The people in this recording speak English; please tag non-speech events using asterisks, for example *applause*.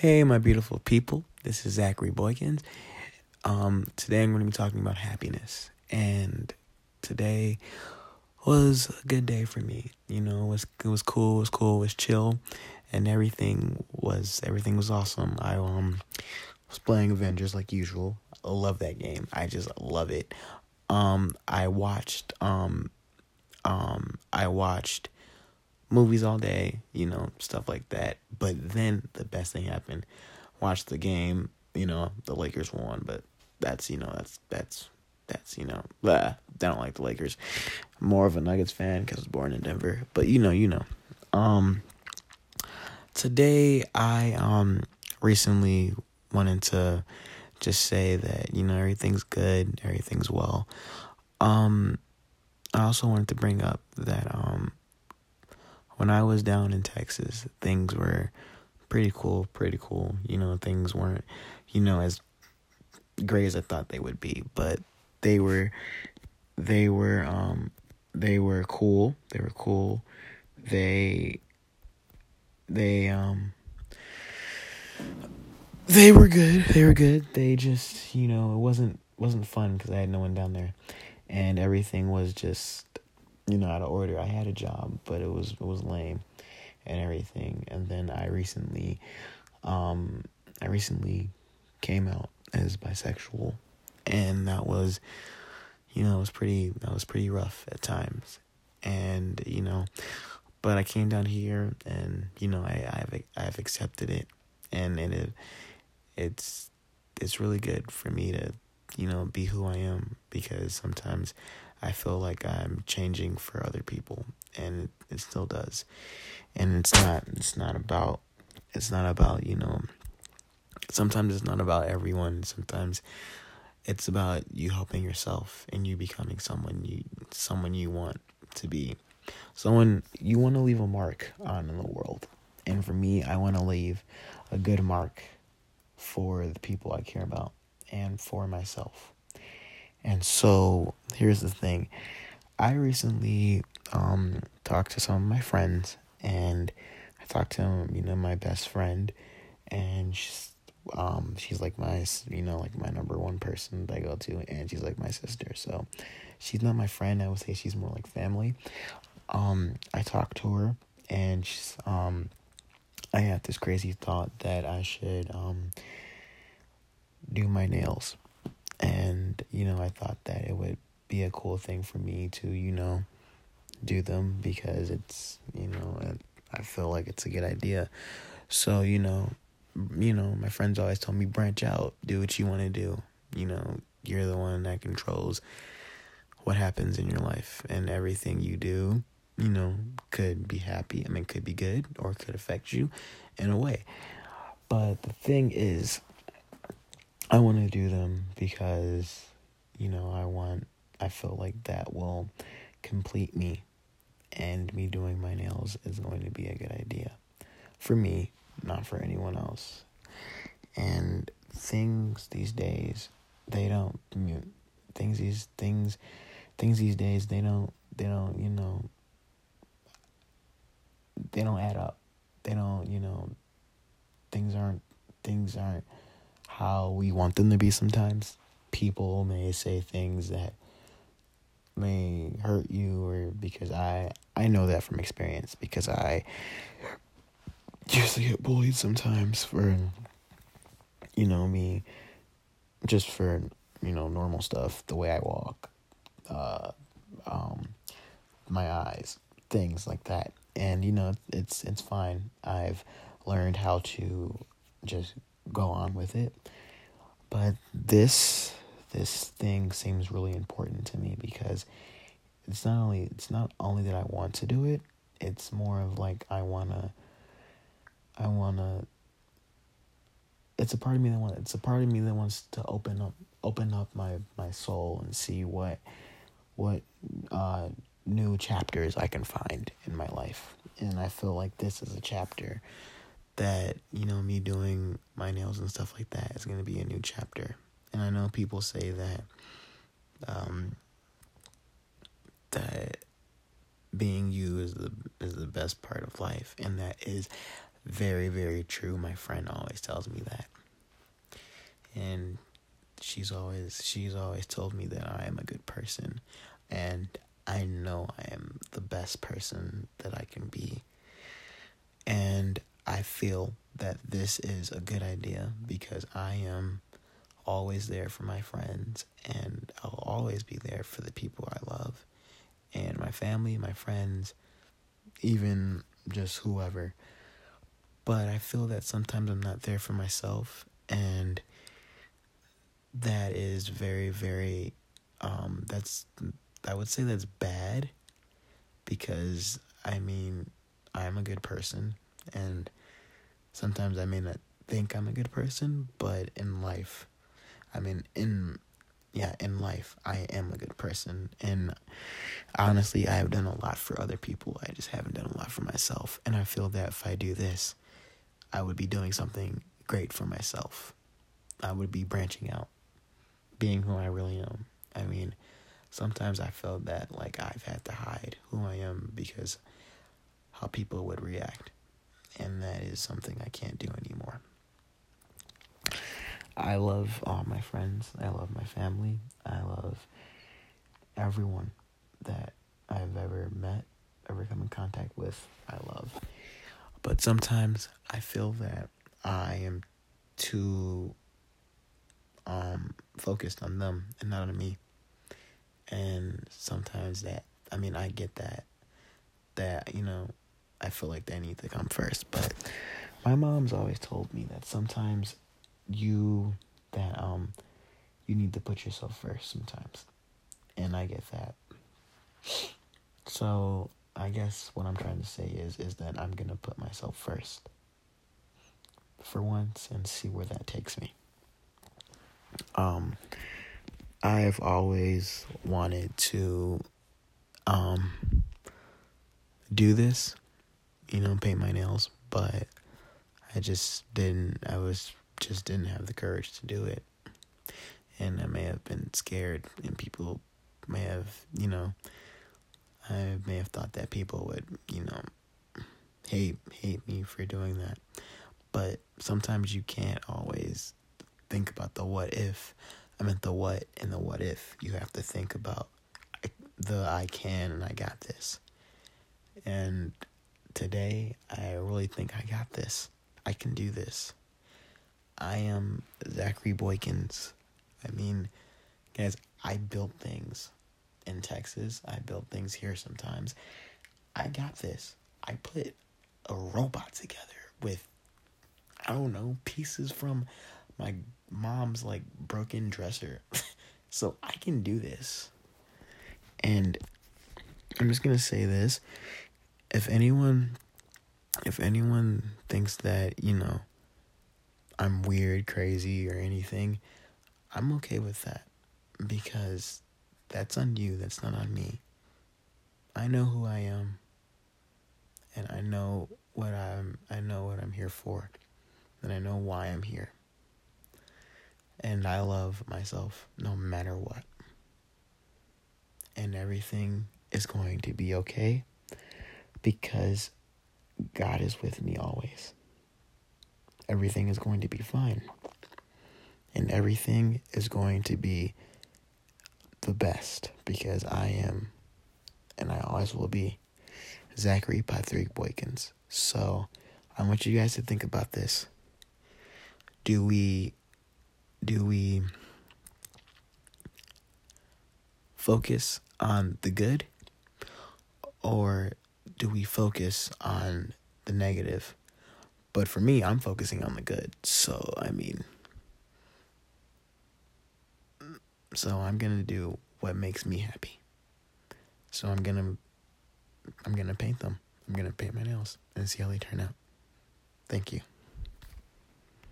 Hey, my beautiful people. This is Zachary Boykins. Um, today I'm going to be talking about happiness, and today was a good day for me. You know, it was it was cool, it was cool, it was chill, and everything was everything was awesome. I um was playing Avengers like usual. I love that game. I just love it. Um, I watched um um I watched movies all day, you know, stuff like that. But then the best thing happened. Watched the game, you know, the Lakers won, but that's, you know, that's, that's, that's, you know, blah, I don't like the Lakers. more of a Nuggets fan because I was born in Denver, but you know, you know. Um, today I, um, recently wanted to just say that, you know, everything's good, everything's well. Um, I also wanted to bring up that, um, when I was down in Texas, things were pretty cool, pretty cool. You know, things weren't, you know, as great as I thought they would be, but they were, they were, um, they were cool. They were cool. They, they, um, they were good. They were good. They just, you know, it wasn't wasn't fun because I had no one down there, and everything was just you know, out of order. I had a job, but it was it was lame and everything. And then I recently um I recently came out as bisexual and that was you know, it was pretty that was pretty rough at times. And, you know, but I came down here and, you know, I I've I've accepted it and, and it it's it's really good for me to, you know, be who I am because sometimes I feel like I'm changing for other people, and it, it still does. And it's not. It's not about. It's not about you know. Sometimes it's not about everyone. Sometimes it's about you helping yourself and you becoming someone you someone you want to be. Someone you want to leave a mark on in the world. And for me, I want to leave a good mark for the people I care about and for myself. And so here's the thing. I recently um, talked to some of my friends, and I talked to you know my best friend, and she's um she's like my you know like my number one person that I go to, and she's like my sister. So she's not my friend. I would say she's more like family. Um, I talked to her, and she's um, I had this crazy thought that I should um do my nails and, you know, I thought that it would be a cool thing for me to, you know, do them because it's, you know, I feel like it's a good idea. So, you know, you know, my friends always tell me branch out, do what you want to do. You know, you're the one that controls what happens in your life and everything you do, you know, could be happy. I mean, could be good or could affect you in a way. But the thing is, I want to do them because, you know, I want, I feel like that will complete me. And me doing my nails is going to be a good idea for me, not for anyone else. And things these days, they don't, things these, things, things these days, they don't, they don't, you know, they don't add up. They don't, you know, things aren't, things aren't, how we want them to be sometimes. People may say things that may hurt you or because I I know that from experience because I used to get bullied sometimes for you know me just for you know normal stuff the way I walk uh um my eyes things like that and you know it's it's fine I've learned how to just go on with it. But this this thing seems really important to me because it's not only it's not only that I want to do it, it's more of like I wanna I wanna it's a part of me that wants it's a part of me that wants to open up open up my my soul and see what what uh new chapters I can find in my life. And I feel like this is a chapter that you know me doing my nails and stuff like that is going to be a new chapter and i know people say that um that being you is the is the best part of life and that is very, very true. My friend always tells me that. And she's always she's always told me that I am a good person and I know I am the best person that I can be. And I feel that this is a good idea because I am always there for my friends and I'll always be there for the people I love and my family, my friends, even just whoever. But I feel that sometimes I'm not there for myself and that is very very um that's I would say that's bad because I mean I'm a good person and sometimes I may not think I'm a good person, but in life I mean in yeah, in life I am a good person and honestly I have done a lot for other people. I just haven't done a lot for myself and I feel that if I do this I would be doing something great for myself. I would be branching out, being who I really am. I mean, sometimes I felt that like I've had to hide who I am because how people would react. And that is something I can't do anymore. I love all my friends. I love my family. I love everyone that I've ever met, ever come in contact with. I love. But sometimes I feel that I am too um, focused on them and not on me. And sometimes that, I mean, I get that, that, you know, I feel like they need to come first. But my mom's always told me that sometimes you, that, um, you need to put yourself first sometimes. And I get that. So I guess what I'm trying to say is is that I'm gonna put myself first for once and see where that takes me. Um, I've always wanted to um do this, you know, paint my nails, but I just didn't. I was just didn't have the courage to do it, and I may have been scared, and people may have, you know I may have thought that people would, you know, hate hate me for doing that. But sometimes you can't always think about the what if. I meant the what and the what if. You have to think about the I can and I got this. And today, I really think I got this. I can do this. I am Zachary Boykins. I mean, guys, I built things in Texas. I built things here sometimes. I got this. I put a robot together with I don't know, pieces from my mom's like broken dresser. *laughs* so I can do this. And I'm just going to say this. If anyone if anyone thinks that, you know, I'm weird, crazy or anything, I'm okay with that because that's on you, that's not on me. I know who I am. And I know what I'm I know what I'm here for. And I know why I'm here. And I love myself no matter what. And everything is going to be okay because God is with me always. Everything is going to be fine. And everything is going to be the best because I am, and I always will be, Zachary Patrick Boykins. So I want you guys to think about this. Do we, do we focus on the good or do we focus on the negative? But for me, I'm focusing on the good. So, I mean, So I'm going to do what makes me happy. So I'm going to I'm going to paint them. I'm going to paint my nails and see how they turn out. Thank you.